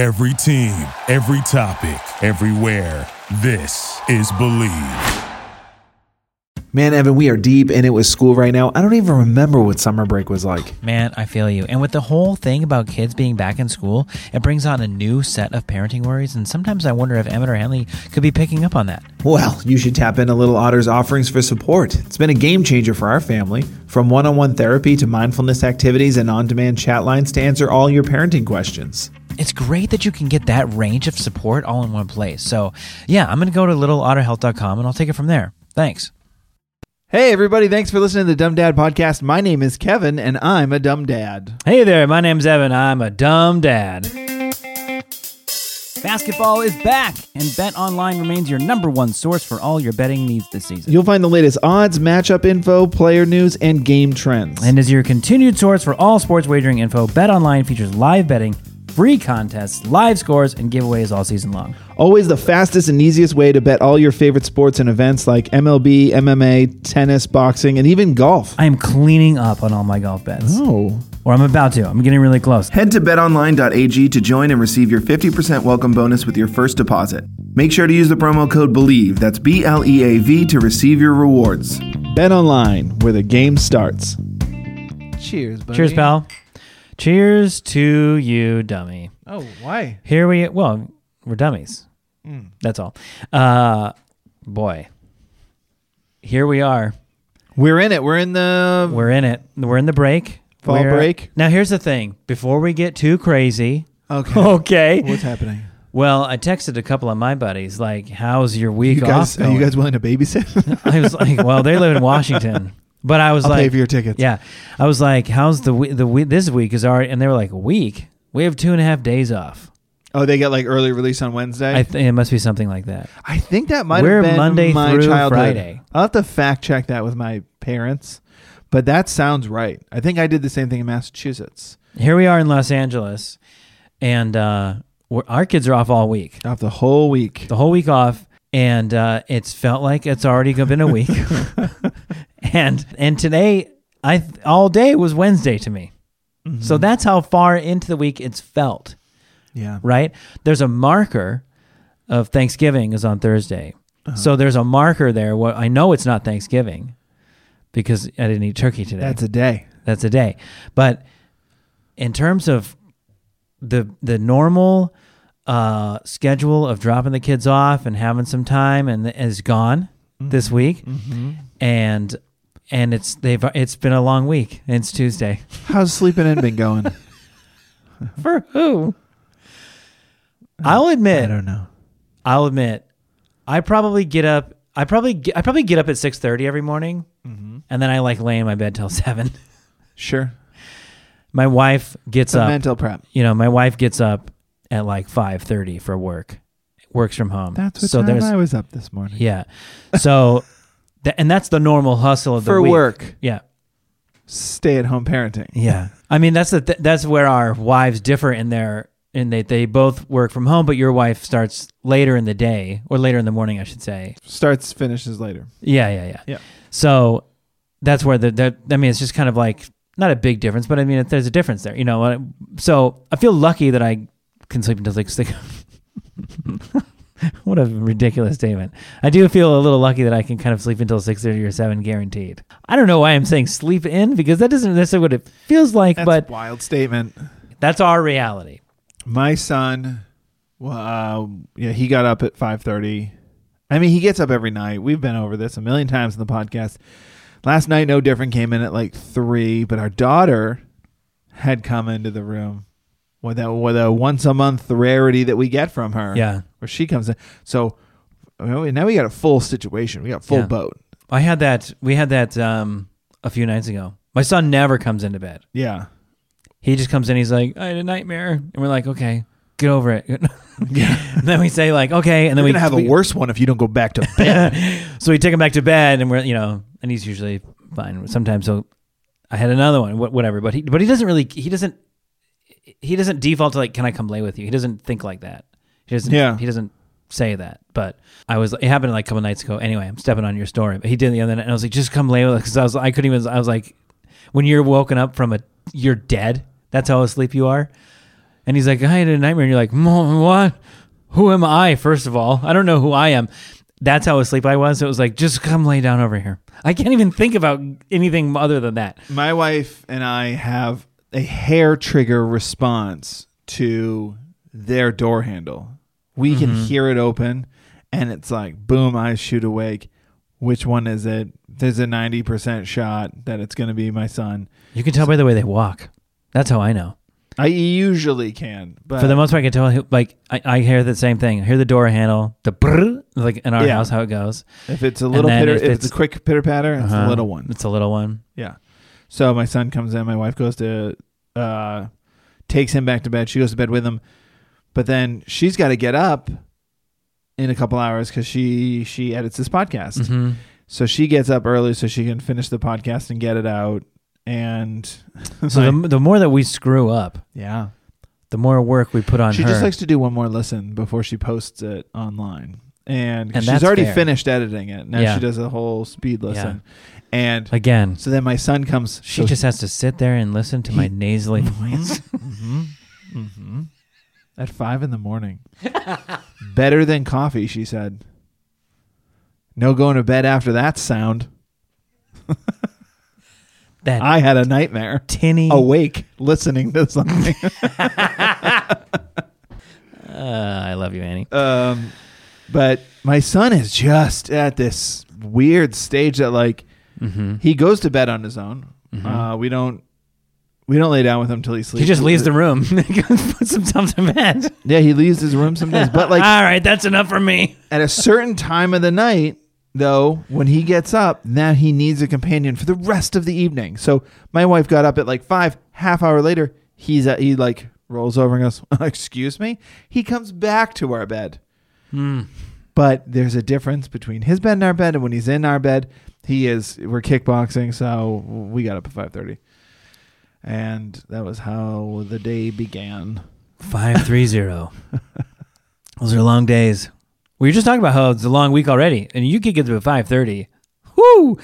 Every team, every topic, everywhere. This is Bleav. Man, Evan, we are deep and it was school right now. I don't even remember what summer break was like. Man, I feel you. And with the whole thing about kids being back in school, it brings on a new set of parenting worries. And sometimes I wonder if Emmett or Henley could be picking up on that. Well, you should tap into Little Otter's offerings for support. It's been a game changer for our family. From one on one therapy to mindfulness activities and on demand chat lines to answer all your parenting questions. It's great that you can get that range of support all in one place. So, yeah, I'm going to go to littleotterhealth.com and I'll take it from there. Thanks. Hey, everybody, thanks for listening to the Dumb Dad Podcast. My name is Kevin, and I'm a dumb dad. Hey there, my name's Evan. I'm a dumb dad. Basketball is back, and Bet Online remains your number one source for all your betting needs this season. You'll find the latest odds, matchup info, player news, and game trends. And as your continued source for all sports wagering info, Bet Online features live betting, free contests, live scores, and giveaways all season long. Always the fastest and easiest way to bet all your favorite sports and events like MLB, MMA, tennis, boxing, and even golf. I am cleaning up on all my golf bets. Oh. Or I'm about to. I'm getting really close. Head to betonline.ag to join and receive your 50% welcome bonus with your first deposit. Make sure to use the promo code BLEAV, that's B L E A V, to receive your rewards. Bet online, where the game starts. Cheers, buddy. Cheers, pal. Cheers to you, dummy. Oh, why? Here we well, we're dummies. That's all. Uh boy. Here we are. We're in it. We're in the. We're in it. We're in the break. Fall We're- break? Now here's the thing. Before we get too crazy, Okay. okay. What's happening? Well, I texted a couple of my buddies like, "How's your week You guys, off?" are you guys willing to babysit? I was like, "Well, they live in Washington." But I was I'll like, pay for your tickets. Yeah, I was like, "How's the we- the we- this week is already?" And they were like, "A week? We have two and a half days off." Oh, they get like early release on Wednesday. I th- it must be something like that. I think that might We're have been Monday my through childhood. Friday. I'll have to fact check that with my parents, but that sounds right. I think I did the same thing in Massachusetts. Here we are in Los Angeles, and uh, we're, our kids are off all week, Off the whole week. the whole week off, and uh, it's felt like it's already been a week. and and today, I all day was Wednesday to me. So that's how far into the week it's felt. Yeah. right? There's a marker of Thanksgiving is on Thursday. Uh-huh. So there's a marker there. Well, I know it's not Thanksgiving because I didn't eat turkey today. That's a day. That's a day. But in terms of the the normal uh, schedule of dropping the kids off and having some time and is gone Mm-hmm. this week, and and it's they've it's been a long week. It's Tuesday. How's sleeping in been going? For who? I'll admit. I don't know. I'll admit, I probably get up. I probably get, I probably get up at six thirty every morning, mm-hmm. and then I like lay in my bed till seven. Sure. My wife gets up. mental prep. You know, my wife gets up at like five thirty for work. Works from home. That's what so time there's I was up this morning. yeah. So, th- and that's the normal hustle of the For week. work. Yeah, Stay at home parenting. yeah. I mean, that's the th- that's where our wives differ in their in that they both work from home, but your wife starts later in the day or later in the morning, I should say. Starts, finishes later. Yeah, yeah, yeah. Yeah. So that's where the, the I mean, it's just kind of like not a big difference, but I mean, there's a difference there, you know. Uh, so I feel lucky that I can sleep until like six. what a ridiculous statement! I do feel a little lucky that I can kind of sleep until six thirty or seven, guaranteed. I don't know why I'm saying sleep in because that doesn't necessarily what it feels like, That's but a wild statement. that's our reality. My son, well, uh, yeah, he got up at five thirty. I mean, he gets up every night. We've been over this a million times in the podcast. Last night, no different. Came in at like three, but our daughter had come into the room with a with a once a month rarity that we get from her. Yeah. where she comes in. So you know, now we got a full situation. We got full Yeah. boat. I had that. We had that um, a few nights ago. My son never comes into bed. Yeah, He just comes in. He's like, I had a nightmare, and we're like, okay, get over it. And then we say like, okay, and then we're we gonna have we, a worse one if you don't go back to bed. so we take him back to bed, and we're you know, and he's usually fine. Sometimes so, I had another one, wh- whatever. But he but he doesn't really he doesn't he doesn't default to like, can I come lay with you? He doesn't think like that. He doesn't. Yeah. He doesn't say that. But I was. It happened like a couple nights ago. Anyway, I'm stepping on your story. But he did the other night, and I was like, just come lay with us because I was. I couldn't even. I was like, when you're woken up from a, you're dead. That's how asleep you are. And he's like, I had a nightmare. And you're like, what? Who am I? First of all, I don't know who I am. That's how asleep I was. So it was like, just come lay down over here. I can't even think about anything other than that. My wife and I have a hair trigger response to their door handle. We can Mm-hmm. hear it open, and it's like, boom, I shoot awake. Which one is it? There's a 90% shot that it's going to be my son. You can tell by the way they walk. That's how I know. I usually can, but For the most part, I can tell. Like I, I hear the same thing. I hear the door handle, the brrr, like in our Yeah. house, how it goes. if it's a little pitter, if if, it's, it's- a quick pitter patter, it's Uh-huh. a little one. It's a little one. Yeah. So my son comes in, my wife goes to uh takes him back to bed. She goes to bed with him. But then she's got to get up in a couple hours cuz she she edits this podcast. hmm So she gets up early so she can finish the podcast and get it out and So the, the more that we screw up, yeah. the more work we put on She her. just likes to do one more listen before she posts it online. And, And she's already fair. finished editing it. Now Yeah. she does a whole speed listen. And Again, so then my son comes she so just has to sit there and listen to my nasally voice. hmm hmm At five in the morning. Better than coffee, she said. No going to bed after that sound. That I had a nightmare. tinny. Awake listening to something. Uh, I love you, Annie. um, but my son is just at this weird stage that like hmm he goes to bed on his own. Mhm. Uh, we don't we don't lay down with him until he sleeps. He just leaves the room, puts himself to bed. Yeah, he leaves his room sometimes. But like all right, that's enough for me. At a certain time of the night, though, when he gets up, now he needs a companion for the rest of the evening. So my wife got up at like five, half hour later. He's at, he like rolls over and goes, "Excuse me." He comes back to our bed, Hmm. but there's a difference between his bed and our bed. And when he's in our bed, he is. We're kickboxing, so we got up at five thirty, and that was how the day began. Five three zero. Those are long days. We were just talking about how it's a long week already, and you could get to five thirty. Whoo!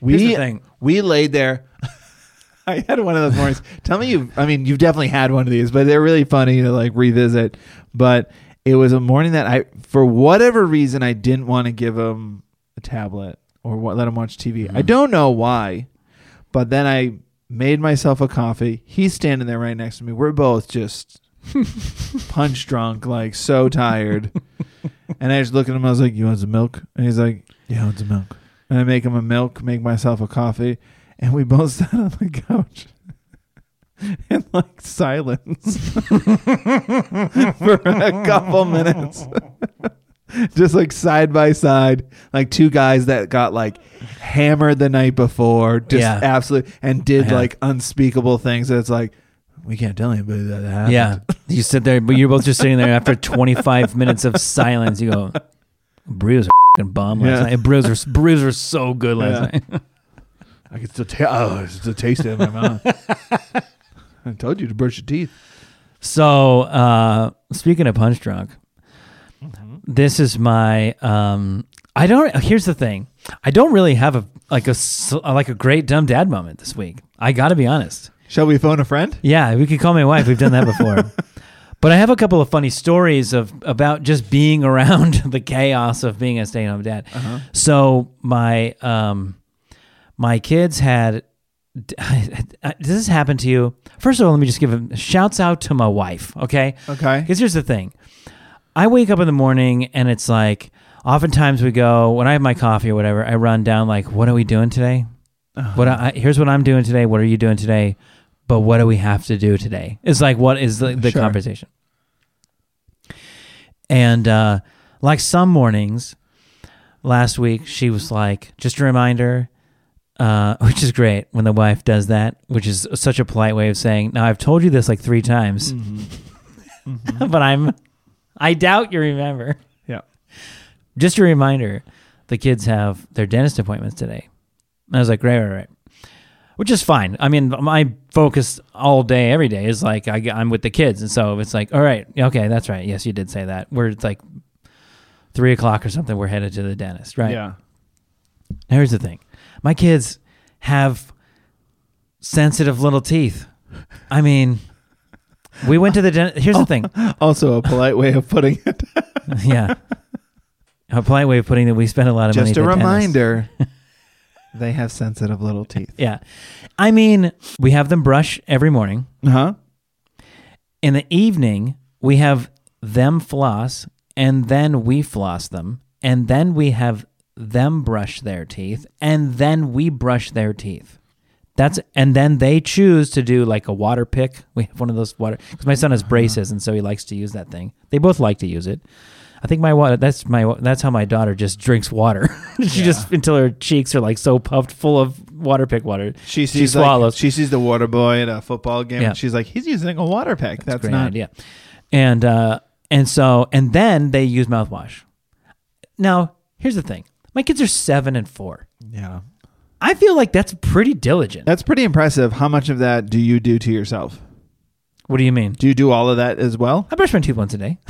We we laid there. I had one of those mornings. Tell me you. I mean, you've definitely had one of these, but they're really funny to like revisit. But it was a morning that I, for whatever reason, I didn't want to give him a tablet or what, let him watch TV. I Mhm. don't know why, but then I made myself a coffee. He's standing there right next to me. We're both just punch drunk, like so tired. and I just look at him. I was like, "You want some milk?" And he's like, "Yeah, I want some milk." And I make him a milk, make myself a coffee, and we both sat on the couch in like silence for a couple minutes. Just like side by side, like two guys that got like hammered the night before, just Yeah. absolutely, and did Yeah. like unspeakable things. That it's like we can't tell anybody that that happened. Yeah, you sit there, but you're both just sitting there. After 25 minutes of silence, you go, "Brews are fucking bomb last Yeah. night. Brews are brews are so good last Yeah. night." I can still taste. Oh, it's still taste it in my mouth. I told you to brush your teeth. So, uh, speaking of punch drunk, this is my. Um, I don't. Here's the thing. I don't really have a like a like a great dumb dad moment this week. I got to be honest. Shall we phone a friend? Yeah, we could call my wife. We've done that before. but I have a couple of funny stories of about just being around the chaos of being a stay-at-home dad. Uh-huh. So my um my kids had does this happen to you? First of all, let me just give a shouts out to my wife, okay? Okay. Because here's the thing. I wake up in the morning and it's like oftentimes we go when I have my coffee or whatever, I run down like, what are we doing today? Uh-huh. What I, here's what I'm doing today. What are you doing today? But what do we have to do today? It's like what is the, the Sure. conversation? And uh, like some mornings, last week she was like, just a reminder, uh, which is great when the wife does that, which is such a polite way of saying, now I've told you this like three times, Mhm. but I'm, I doubt you remember. Yeah. Just a reminder, the kids have their dentist appointments today. And I was like, right, right, right. Which is fine. I mean, my focus all day, every day is like I, I'm with the kids, and so it's like, all right, okay, that's right. Yes, you did say that. We're it's like three o'clock or something. We're headed to the dentist, right? Yeah. Here's the thing: my kids have sensitive little teeth. I mean, we went to the dentist. Here's the thing. Also, a polite way of putting it. yeah. A polite way of putting that we spend a lot of money. Just at a the dentist. reminder. they have sensitive little teeth. Yeah. I mean, we have them brush every morning. Huh? In the evening, we have them floss, and then we floss them, and then we have them brush their teeth, and then we brush their teeth. That's and then they choose to do like a water pick. We have one of those water because my son has braces, and so he likes to use that thing. They both like to use it. I think my water. That's my. That's how my daughter just drinks water. she just until her cheeks are like so puffed full of water pick water. She sees swallows. Like, she sees the water boy at a football game. Yeah. And she's like, he's using a water pick. That's, great not. idea. And uh, and so and then they use mouthwash. Now here's the thing: my kids are seven and four. Yeah. I feel like that's pretty diligent. That's pretty impressive. How much of that do you do to yourself? what do you mean? Do you do all of that as well? I brush my teeth once a day.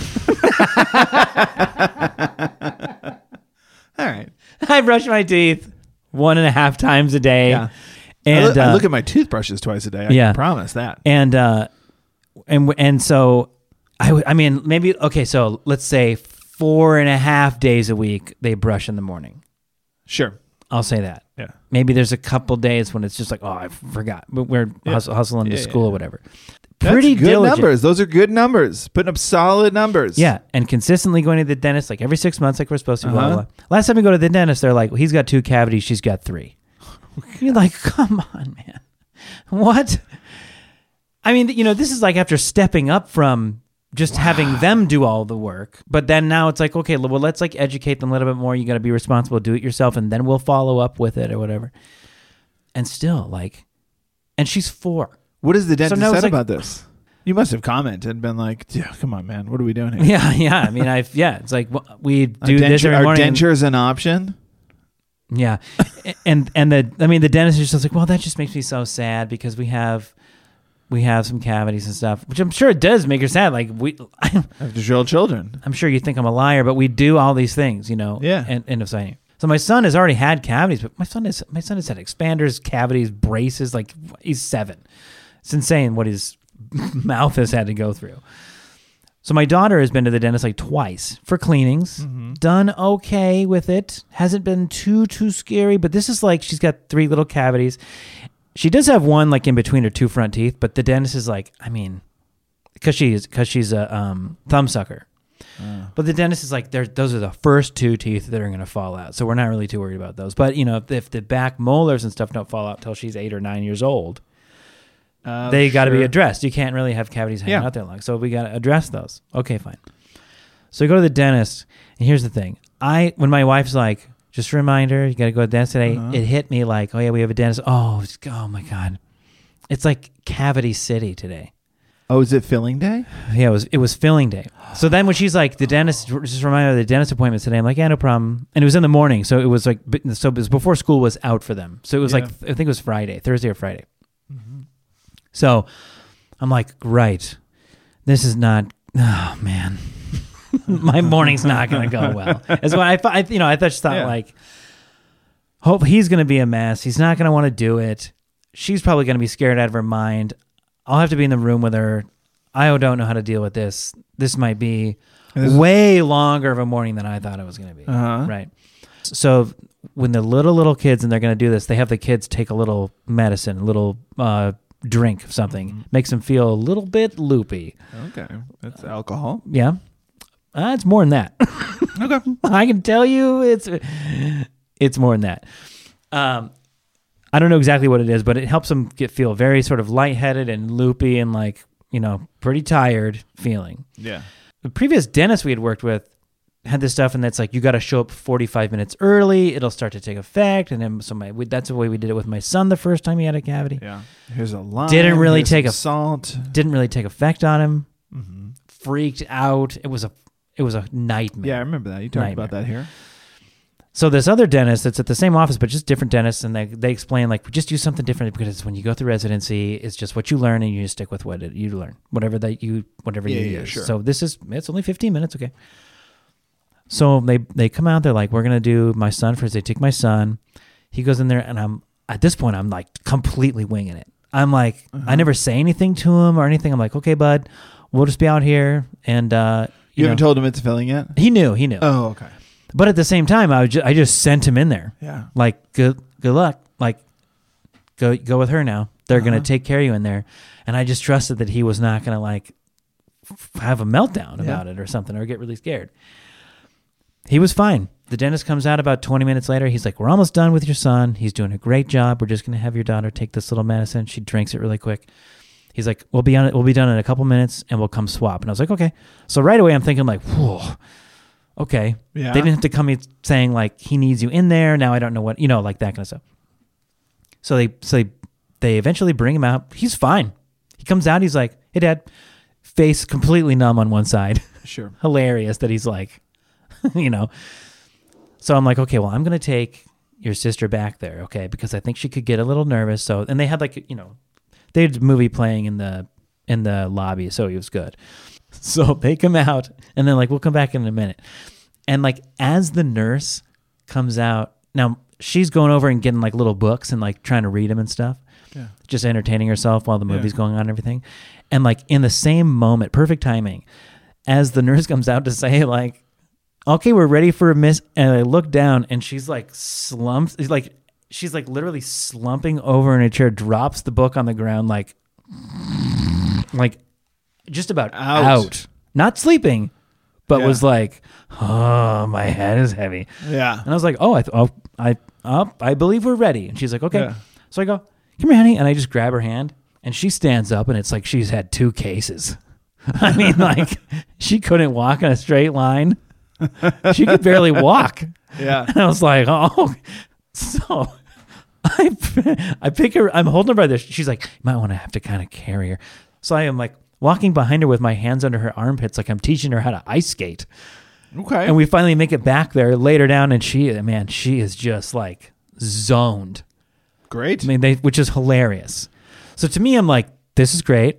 All right. I brush my teeth one and a half times a day. Yeah. And I, look, I uh, look at my toothbrushes twice a day. I yeah. can promise that. and uh, and and so I would. I mean, maybe okay. So let's say four and a half days a week they brush in the morning. Sure. I'll say that. Yeah. Maybe there's a couple days when it's just like, oh, I forgot, but we're hustle, hustling to Yeah, school yeah. or whatever. That's Pretty good diligent. numbers. Those are good numbers. Putting up solid numbers. Yeah, and consistently going to the dentist like every six months, like we're supposed to. Uh-huh. blah, blah. Last time we go to the dentist, they're like, well, he's got two cavities, she's got three. You're like, come on, man, what? I mean, you know, this is like after stepping up from just having them do all the work, but then now it's like, okay, well, let's like educate them a little bit more. You got to be responsible, do it yourself, and then we'll follow up with it or whatever. And still, like, and she's four. What is the dentist it's said like- about this? You must have commented and been like, yeah, come on, man. What are we doing here? Yeah, yeah. I mean, I've yeah. It's like we Are do this denture- every are morning. and- dentures an option? Yeah, and and the I mean the dentist is just like, well, that just makes me so sad because we have we have some cavities and stuff, which I'm sure it does make her sad. Like we, Have to drill children. I'm sure you think I'm a liar, but we do all these things, you know. Yeah. And end of saying. So my son has already had cavities, but my son is my son has had expanders, cavities, braces. Like he's seven. It's insane what his mouth has had to go through. So my daughter has been to the dentist like twice for cleanings. Mm-hmm. Done okay with it. Hasn't been too too scary, but this is like she's got three little cavities. She does have one like in between her two front teeth, but the dentist is like, I mean, because she's because she's a um, thumb sucker. But the dentist is like, those are the first two teeth that are going to fall out, so we're not really too worried about those. But you know, if, if the back molars and stuff don't fall out till she's eight or nine years old, Uh, they got to be addressed. You can't really have cavities hanging Yeah. out there long, so we got to address those. Okay, fine. So we go to the dentist, and here's the thing: I when my wife's like, "Just a reminder, you got to go to the dentist today," Uh-huh. it hit me like, "Oh yeah, we have a dentist." Oh, oh my god, it's like cavity city today. Oh, is it filling day? Yeah, it was it was filling day. So then when she's like the dentist, just remind me of the dentist appointment today. I'm like, yeah, no problem. And it was in the morning, so it was like so it was before school was out for them. So it was Yeah. like I think it was Friday, Thursday or Friday. So I'm like, right, this is not. Oh man, my morning's not gonna go well. Is what I thought. I, you know, I thought just thought Yeah. like, hope he's gonna be a mess. He's not gonna want to do it. She's probably gonna be scared out of her mind. I'll have to be in the room with her. I don't know how to deal with this. This might be This is- way longer of a morning than I thought it was going to be. Uh-huh. Right. So when the little little kids and they're going to do this, they have the kids take a little medicine, a little uh, drink of something, Mm-hmm. makes them feel a little bit loopy. Okay. That's alcohol. Yeah. Uh, it's more than that. Okay. I can tell you it's it's more than that. Um, I don't know exactly what it is, but it helps them get feel very sort of lightheaded and loopy and like you know pretty tired feeling. Yeah. The previous dentist we had worked with had this stuff, and that's like you got to show up 45 minutes early. It'll start to take effect, and then so my we, that's the way we did it with my son the first time he had a cavity. Yeah. Here's a lime. Didn't really take a- salt. Didn't really take effect on him. Mm-hmm. Freaked out. It was a it was a nightmare. Yeah, I remember that. You talked Nightmare. about that here. So this other dentist that's at the same office, but just different dentists, and they they explain like we just do something different because when you go through residency, it's just what you learn and you just stick with what it, you learn, whatever that you whatever Yeah, you yeah, use. sure. So this is it's only fifteen minutes, okay. So they they come out, they're like, we're gonna do my son first. They take my son, he goes in there, and I'm at this point I'm like completely winging it. I'm like, I never say anything to him or anything. I'm like, okay, bud, we'll just be out here. And, uh, You, haven't told him it's filling yet? he knew, he knew. Oh, okay. but at the same time, I, was ju- I just sent him in there. Yeah. Like, good, good luck. Like, go, go with her now. They're going Uh-huh. to take care of you in there. And I just trusted that he was not going to like f- have a meltdown Yeah. about it or something or get really scared. He was fine. The dentist comes out about 20 minutes later. He's like, We're almost done with your son. He's doing a great job. We're just going to have your daughter take this little medicine. She drinks it really quick. He's like, We'll be on it. We'll be done in a couple minutes and we'll come swap. And I was like, Okay. So right away, I'm thinking, like, Whoa, okay. Yeah. They didn't have to come in saying, like, he needs you in there. Now I don't know what, you know, like that kind of stuff. So they, so they, they eventually bring him out. He's fine. He comes out. He's like, Hey, dad. Face completely numb on one side. Sure. hilarious that he's like, you know. So I'm like, okay, well, I'm gonna take your sister back there, okay, because I think she could get a little nervous. So, and they had like, you know, they had a movie playing in the in the lobby, so he was good. So they come out, and then like, we'll come back in a minute. And like, as the nurse comes out, now she's going over and getting like little books and like trying to read them and stuff Yeah. just entertaining herself while the Yeah. movie's going on and everything. And like in the same moment, perfect timing, as the nurse comes out to say like, "Okay, we're ready for a miss," and I look down and she's like slumps, like she's like literally slumping over in a chair, drops the book on the ground, like, like just about Out. out, not sleeping, but Yeah. was like, "Oh, my head is heavy." Yeah. And I was like, "Oh, I, th- oh, I, oh, I believe we're ready." And she's like, "Okay." Yeah. So I go, "Come here, honey," and I just grab her hand, and she stands up, and it's like she's had two cases. I mean, like she couldn't walk in a straight line. She could barely walk. Yeah. And I was like, "Oh," so I, I pick her. I'm holding her by the. She's like, "You might want to have to kind of carry her." So I am like walking behind her with my hands under her armpits, like I'm teaching her how to ice skate. Okay. And we finally make it back there later down, and she, man, she is just like zoned. Great. I mean, they, which is hilarious. So to me, I'm like, this is great.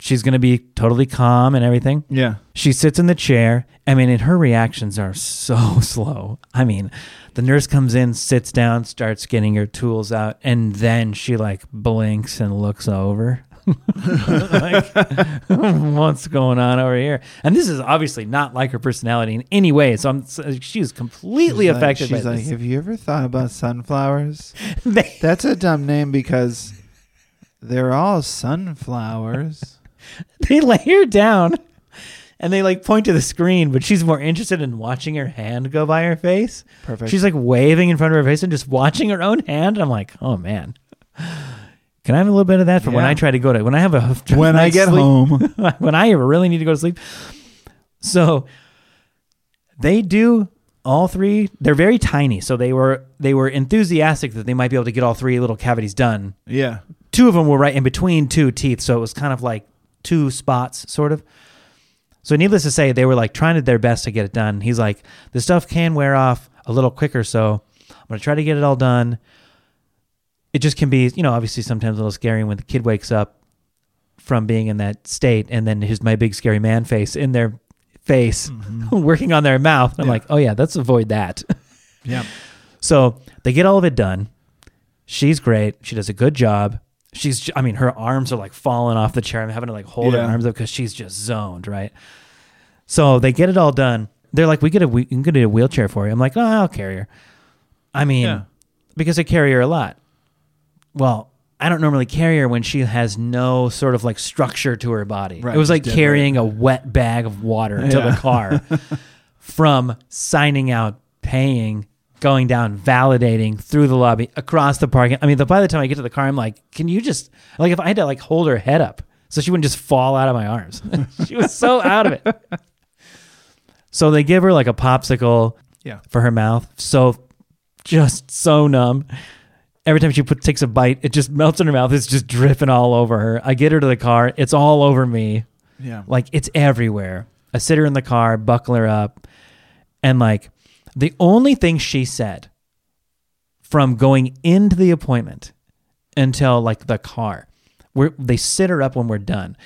She's gonna be totally calm and everything. yeah. She sits in the chair. I mean, and her reactions are so slow. I mean, the nurse comes in, sits down, starts getting her tools out, and then she like blinks and looks over. like, what's going on over here? And this is obviously not like her personality in any way. So I'm, so she's completely She's like- affected She's by like, this. have you ever thought about sunflowers? That's a dumb name because they're all sunflowers. they lay her down and they like point to the screen, but she's more interested in watching her hand go by her face. Perfect. She's like waving in front of her face and just watching her own hand. I'm like, oh man. Can I have a little bit of that for when Yeah. I try to go to when I have a when I night's get sleep- home. when I really need to go to sleep. So they do all three. They're very tiny, so they were they were enthusiastic that they might be able to get all three little cavities done. yeah. Two of them were right in between two teeth, so it was kind of like two spots, sort of. So needless to say, they were like trying their best to get it done. He's like, the stuff can wear off a little quicker, so I'm gonna try to get it all done. It just can be, you know, obviously sometimes a little scary when the kid wakes up from being in that state, and then here's my big scary man face in their face, mm-hmm. working on their mouth. I'm Yeah. like, oh yeah, let's avoid that. Yeah. So they get all of it done. She's great. She does a good job. She's, j- I mean, her arms are like falling off the chair. I'm having to like hold her Yeah. arms up because she's just zoned, right? So they get it all done. They're like, we get a, we can get a wheelchair for you. I'm like, oh, I'll carry her. I mean, Yeah. because I carry her a lot. Well, I don't normally carry her when she has no sort of like structure to her body. Right, it was just like dead carrying a wet bag of water to Yeah. the car from signing out, paying, going down, validating through the lobby, across the parking. I mean, the, by the time I get to the car, I'm like, can you just like if I had to like hold her head up so she wouldn't just fall out of my arms. she was so out of it. So they give her like a popsicle Yeah. for her mouth. So just so numb. Every time she put, takes a bite, it just melts in her mouth. It's just dripping all over her. I get her to the car. It's all over me. Yeah. Like it's everywhere. I sit her in the car, buckle her up, and like the only thing she said from going into the appointment until like the car, where they sit her up when we're done,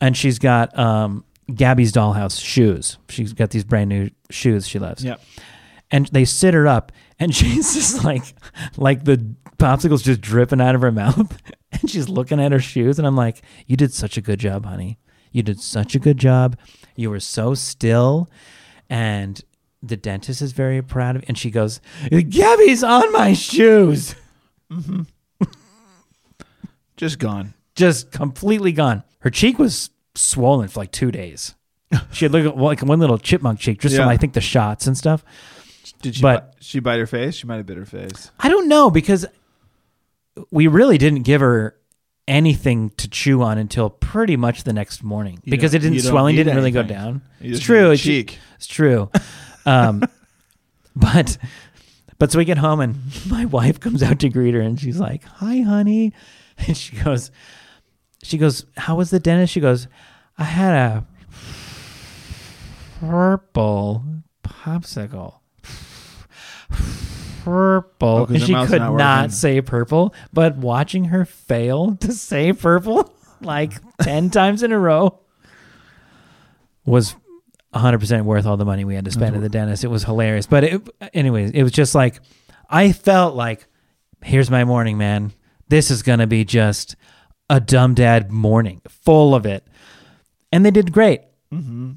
and she's got um, Gabby's dollhouse shoes. She's got these brand new shoes she loves. Yeah. and they sit her up, and she's just like, like the popsicle's just dripping out of her mouth, and she's looking at her shoes, and I'm like, you did such a good job, honey. You did such a good job. You were so still, and the dentist is very proud of. And she goes, Gabby's on my shoes. Mm-hmm. Just gone. just completely gone. Her cheek was swollen for like two days. She had like, like one little chipmunk cheek, just from I think the shots and stuff. Did she? But- But she bite her face. She might have bit her face. I don't know because we really didn't give her anything to chew on until pretty much the next morning You because it didn't swelling didn't really go down. It's true. It's, cheek. it's true. Um, but but so we get home and my wife comes out to greet her and she's like, "Hi, honey," and she goes, she goes, "How was the dentist?" She goes, "I had a purple popsicle." Purple, Oh, and she could not not say purple. But watching her fail to say purple like ten times in a row was 100% worth all the money we had to spend at the dentist. It was hilarious. But it, anyways, it was just like, I felt like, here's my morning, man. This is going to be just a dumb dad morning, full of it. And they did great. Mm-hmm.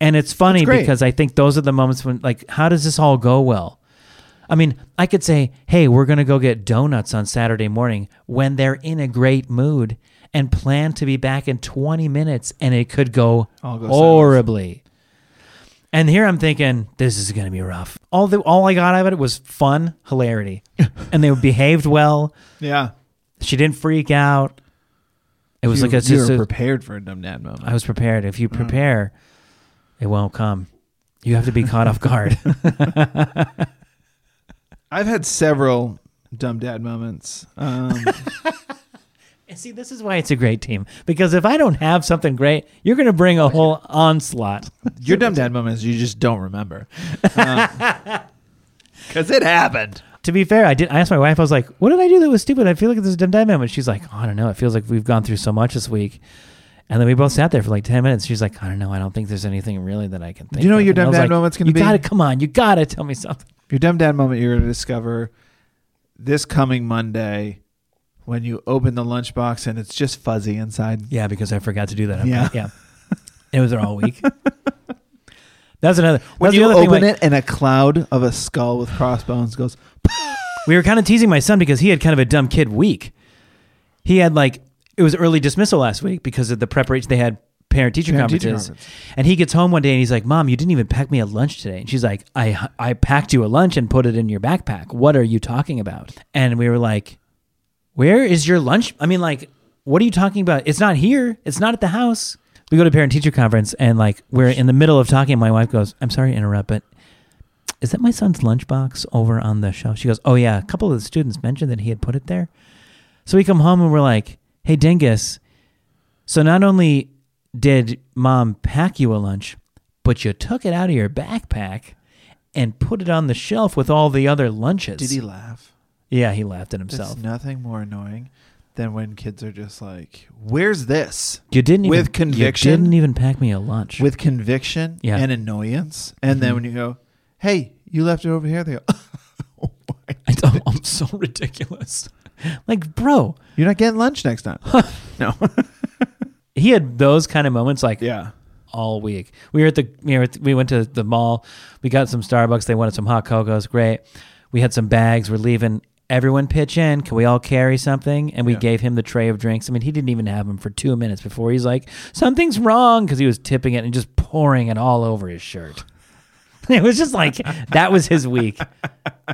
And it's funny because I think those are the moments when, like, how does this all go well? I mean, I could say, hey, we're going to go get donuts on Saturday morning when they're in a great mood and plan to be back in 20 minutes and it could go horribly. And here I'm thinking, this is going to be rough. All the all I got out of it was fun, hilarity. and they behaved well. Yeah. She didn't freak out. It was you, like a, you were a, prepared for a dumb dad moment. I was prepared. If you Mm. prepare, it won't come. You have to be caught off guard. I've had several dumb dad moments. Um, see, this is why it's a great team. Because if I don't have something great, you're going to bring a whole onslaught. your dumb dad moments you just don't remember. Um, because it happened. to be fair, I did. I asked my wife. I was like, "What did I do that was stupid?" I feel like this is a dumb dad moment. She's like, oh, "I don't know. It feels like we've gone through so much this week." And then we both sat there for like ten minutes. She's like, "I don't know. I don't think there's anything really that I can think." you know of." what your And I dumb was dad like, moment's gonna You be? gotta come on. You gotta tell me something. Your dumb dad moment you're going to discover this coming Monday when you open the lunchbox and it's just fuzzy inside. Yeah, because I forgot to do that. Yeah. yeah. It was there all week. That's another. When you other thing, open like- it and a cloud of a skull with crossbones goes, we were kind of teasing my son because he had kind of a dumb kid week. He had like it was early dismissal last week because of the preparation they had parent teacher conferences. And he gets home one day and he's like, "Mom, you didn't even pack me a lunch today." And she's like, "I I packed you a lunch and put it in your backpack. What are you talking about?" And we were like, "Where is your lunch? I mean, like, what are you talking about? It's not here. It's not at the house." We go to parent teacher conference and like we're in the middle of talking. My wife goes, "I'm sorry to interrupt, but is that my son's lunchbox over on the shelf?" She goes, "Oh yeah, a couple of the students mentioned that he had put it there." So we come home and we're like, "Hey, Dingus, so not only did mom pack you a lunch, but you took it out of your backpack and put it on the shelf with all the other lunches." Did he laugh? Yeah, he laughed at himself. There's nothing more annoying than when kids are just like, "Where's this?" You didn't even, With conviction? You didn't even pack me a lunch. With conviction Yeah. and annoyance, and then Mhm. when you go, "Hey, you left it over here," they go, "Oh my I don't, I'm so ridiculous. like, bro, You're not getting lunch next time. no. he had those kind of moments like yeah. all week. We were at the you know, we went to the mall. We got some Starbucks. They wanted some hot cocos. Great. We had some bags. We're leaving. Everyone pitch in. Can we all carry something? And we Yeah. gave him the tray of drinks. I mean, he didn't even have them for two minutes before he's like, something's wrong because he was tipping it and just pouring it all over his shirt. It was just like that was his week,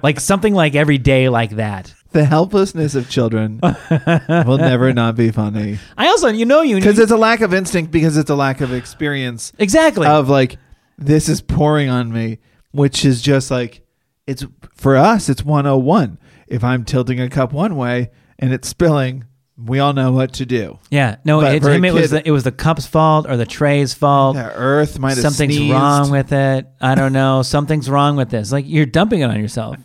like something like every day like that. The helplessness of children will never not be funny I also, you know, you because it's a lack of instinct because it's a lack of experience exactly. of like this is pouring on me, which is just like it's for us. It's 101. If I'm tilting a cup one way and it's spilling, we all know what to do. yeah, no, but it, him, it was the, it was the cup's fault or the tray's fault. The earth might have something's sneezed. wrong with it. I don't know. Something's wrong with this. Like you're dumping it on yourself.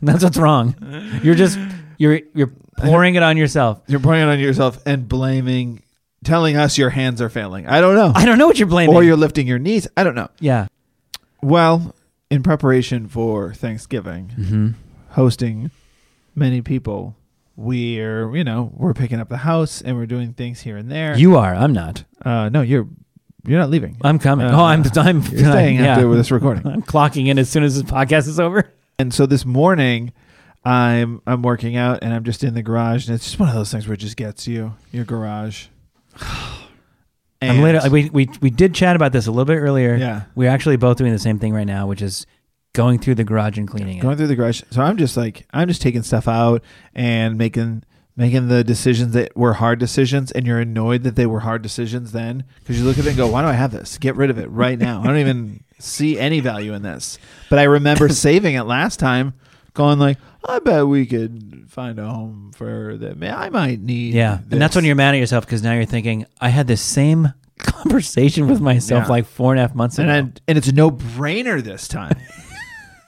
That's what's wrong. You're just you're you're pouring it on yourself. You're pouring it on yourself and blaming, telling us your hands are failing. I don't know. I don't know what you're blaming. or you're lifting your knees. I don't know. yeah. Well, in preparation for Thanksgiving, Mm-hmm. hosting many people, we're you know we're picking up the house and we're doing things here and there. You are. I'm not. uh, no, you're you're not leaving. I'm coming. Uh, oh, I'm. I'm You're staying yeah. after this recording. I'm clocking in as soon as this podcast is over. And so this morning, I'm I'm working out and I'm just in the garage and it's just one of those things where it just gets you your garage. I'm literally, we, we we did chat about this a little bit earlier. Yeah. We're actually both doing the same thing right now, which is going through the garage and cleaning going it. through the garage. So I'm just like I'm just taking stuff out and making making the decisions that were hard decisions, and you're annoyed that they were hard decisions then because you look at it and go, "Why do I have this? Get rid of it right now. I don't even see any value in this." But I remember saving it last time, going like, "I bet we could find a home for that. Man, I might need." Yeah, and that's when you're mad at yourself because now you're thinking, I had this same conversation with myself Yeah. like four and a half months ago. and I, and it's a no brainer this time.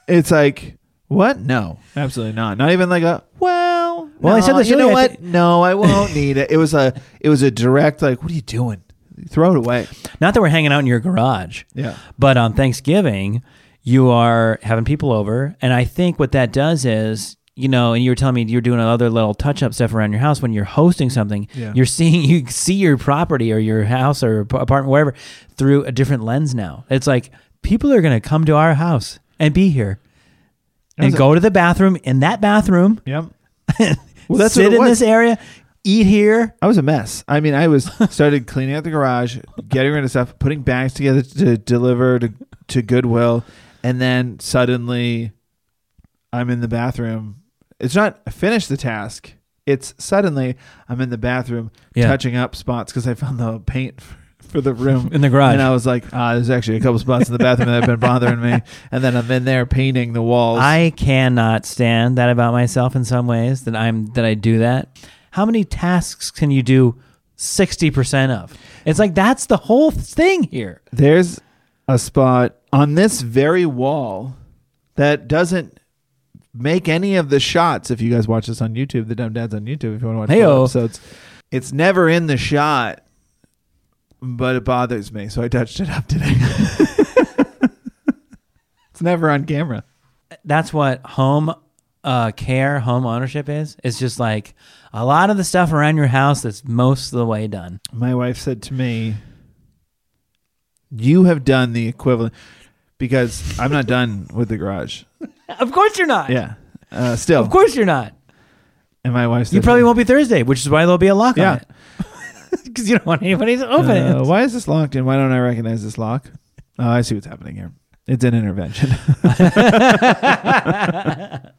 it's like what? No, absolutely not. Not even like a well. Well, I said this You know what? no, I won't need it. It was a it was a direct like, what are you doing? Throw it away. Not that we're hanging out in your garage, Yeah. but on Thanksgiving, you are having people over, and I think what that does is. You know, and you were telling me you're doing other little touch-up stuff around your house. When you're hosting something, Yeah. you're seeing you see your property or your house or ap- apartment, wherever, through a different lens now. It's like people are going to come to our house and be here, and go to the bathroom in that bathroom. Yep. Well, that's sit what it in was. this area, eat here. I was a mess. I mean, I was started cleaning out the garage, getting rid of stuff, putting bags together to deliver to to Goodwill, and then suddenly I'm in the bathroom. It's not finish the task. It's suddenly I'm in the bathroom Yeah. touching up spots because I found the paint for the room in the garage. And I was like, ah, there's actually a couple spots in the bathroom that have been bothering me. And then I'm in there painting the walls. I cannot stand that about myself in some ways that I'm that I do that. How many tasks can you do 60% of? It's like that's the whole thing here. there's a spot on this very wall that doesn't make any of the shots. If you guys watch this on YouTube, the Dumb Dads on YouTube, if you want to watch Heyo. episodes, it's never in the shot, but it bothers me, so I touched it up today. it's never on camera. That's what home uh, care, home ownership is. It's just like a lot of the stuff around your house that's most of the way done. My wife said to me, "You have done the equivalent." Because I'm not done with the garage. Of course you're not. Yeah. Uh, still. Of course you're not. And my wife said, You probably won't be Thursday, which is why there'll be a lock Yeah. on it. Because you don't want anybody to open Uh, it. why is this locked and why don't I recognize this lock? Oh, I see what's happening here. It's an intervention.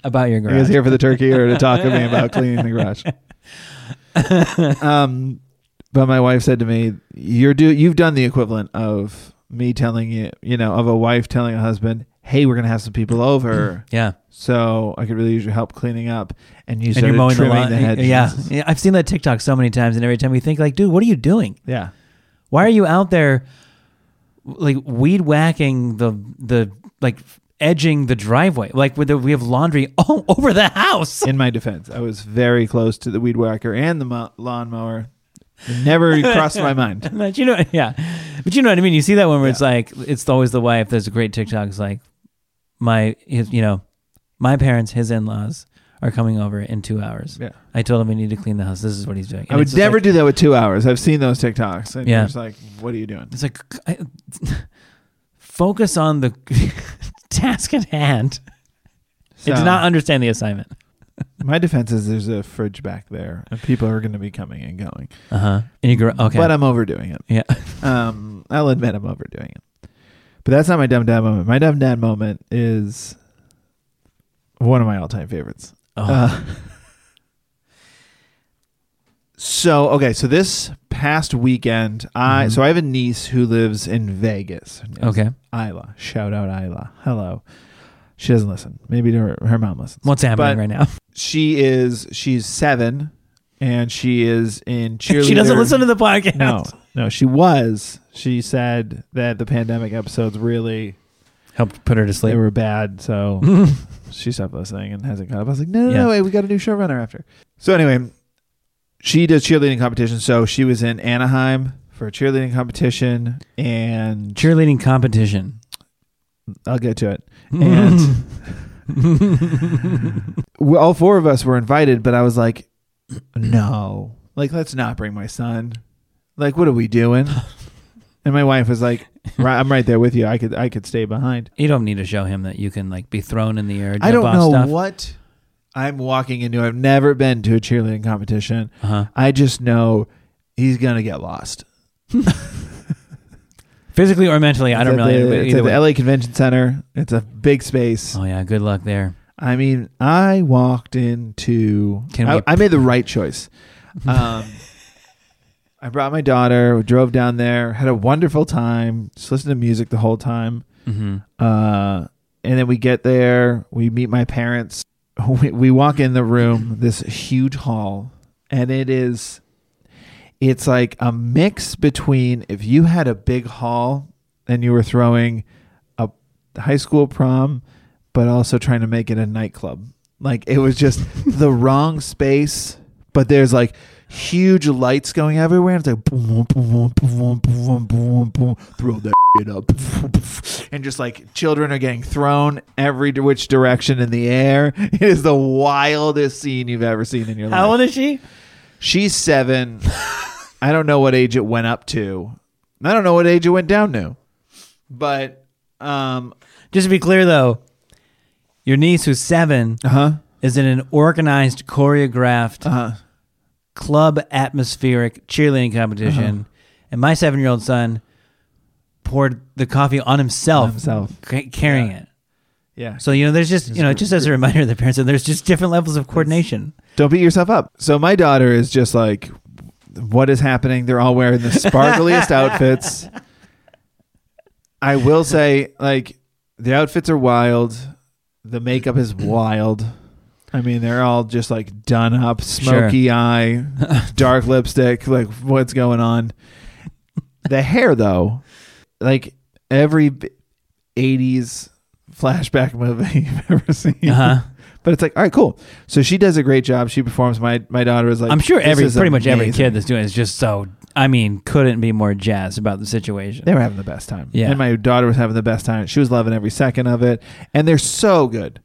About your I He was here for the turkey or to talk to me about cleaning the garage. um, but my wife said to me, "You're do you've done the equivalent of me telling you, you know, of a wife telling a husband, "Hey, we're gonna have some people over, yeah. so I could really use your help cleaning up." And you and you're mowing the trimming lawn. the hedges. yeah. yeah. I've seen that TikTok so many times, and every time we think, like, dude, what are you doing? yeah. Why are you out there like weed whacking the the like edging the driveway? Like with the, we have laundry all over the house. In my defense, I was very close to the weed whacker and the mo- lawnmower. It never crossed my mind. But you know, yeah. But you know what I mean. You see that one where it's like it's always the wife. There's a great TikTok. It's like my, his, you know, my parents, his in-laws are coming over in two hours. Yeah. I told him we need to clean the house. This is what he's doing. I would never like- do that with two hours. I've seen those TikToks. And Yeah. It's like, what are you doing? It's like I, focus on the task at hand. It's So, not understand the assignment. my defense is there's a fridge back there, and people are going to be coming and going. Uh huh. And you grow okay. But I'm overdoing it. yeah. Um, I'll admit I'm overdoing it. But that's not my dumb dad moment. My dumb dad moment is one of my all-time favorites. Oh. Uh, so okay, so this past weekend, I Mhm. so I have a niece who lives in Vegas. Okay. Isla. Shout out Isla. Hello. She doesn't listen. Maybe her, her mom listens. What's happening But- right now? She is she's seven, and she is in cheerleader. she doesn't listen to the podcast. No, no, she was. She said that the pandemic episodes really Helped put her to sleep. they were bad, so she stopped listening and hasn't caught up. I was like, no, no, Yeah. no, wait, we got a new showrunner after. So anyway, she does cheerleading competition. So she was in Anaheim for a cheerleading competition, and Cheerleading competition. I'll get to it. and we, all four of us were invited, but I was like, no, like let's not bring my son. Like, what are we doing? And my wife was like, right, "I'm right there with you. I could, I could stay behind." You don't need to show him that you can like be thrown in the air. I don't know stuff. what I'm walking into. I've never been to a cheerleading competition. Uh-huh. I just know he's gonna get lost. Physically or mentally, I don't know. The, it's at way. the LA Convention Center. It's a big space. Oh yeah, good luck there. I mean, I walked into. Can I, we- I made the right choice. Um, I brought my daughter. We drove down there. Had a wonderful time. Just listened to music the whole time. hmm Uh, and then we get there. We meet my parents. We, we walk in the room. This huge hall, and it is. It's like a mix between if you had a big hall and you were throwing a high school prom, but also trying to make it a nightclub. Like it was just the wrong space, but there's like huge lights going everywhere. And it's like boom, boom, boom, boom, boom, boom, throw that shit up, and just like children are getting thrown every which direction in the air. It is the wildest scene you've ever seen in your life. How old is she? She's seven. I don't know what age it went up to. I don't know what age it went down to. But um Just to be clear, though, your niece who's seven uh-huh. is in an organized, choreographed, Uh-huh. Club atmospheric cheerleading competition, uh-huh. and my seven-year-old son poured the coffee on himself, himself. ca- carrying it. Yeah. So you know, there's just you know, just as a reminder to the parents, that there's just different levels of coordination. Don't beat yourself up. So my daughter is just like what is happening? They're all wearing the sparkliest outfits. I will say like the outfits are wild. The makeup is wild. I mean, they're all just like done up, smoky eye, dark lipstick. Like, what's going on? The hair, though, like every 80s flashback movie you've ever seen. Uh huh. But it's like, all right, cool. So she does a great job. She performs. My my daughter is like, I'm sure every pretty much every kid that's doing it is just so. I mean, couldn't be more jazzed about the situation. They were having the best time. Yeah. And my daughter was having the best time. She was loving every second of it. And they're so good.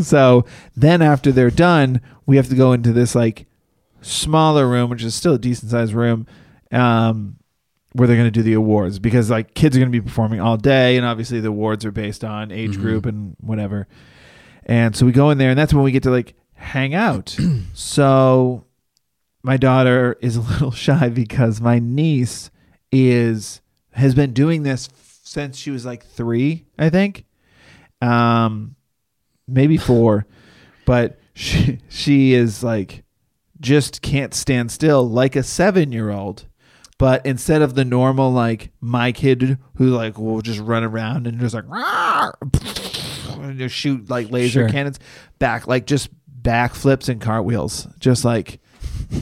so then after they're done, we have to go into this like smaller room, which is still a decent sized room, um, where they're going to do the awards because like kids are going to be performing all day. And obviously the awards are based on age Mhm. group and whatever. And so we go in there and that's when we get to like hang out. so my daughter is a little shy because my niece is has been doing this since she was like three, I think, um, maybe four, but she she is like just can't stand still like a seven year old. But instead of the normal like my kid who like will just run around and just like "Rawr!" and just shoot like laser Sure. cannons back like just backflips and cartwheels just like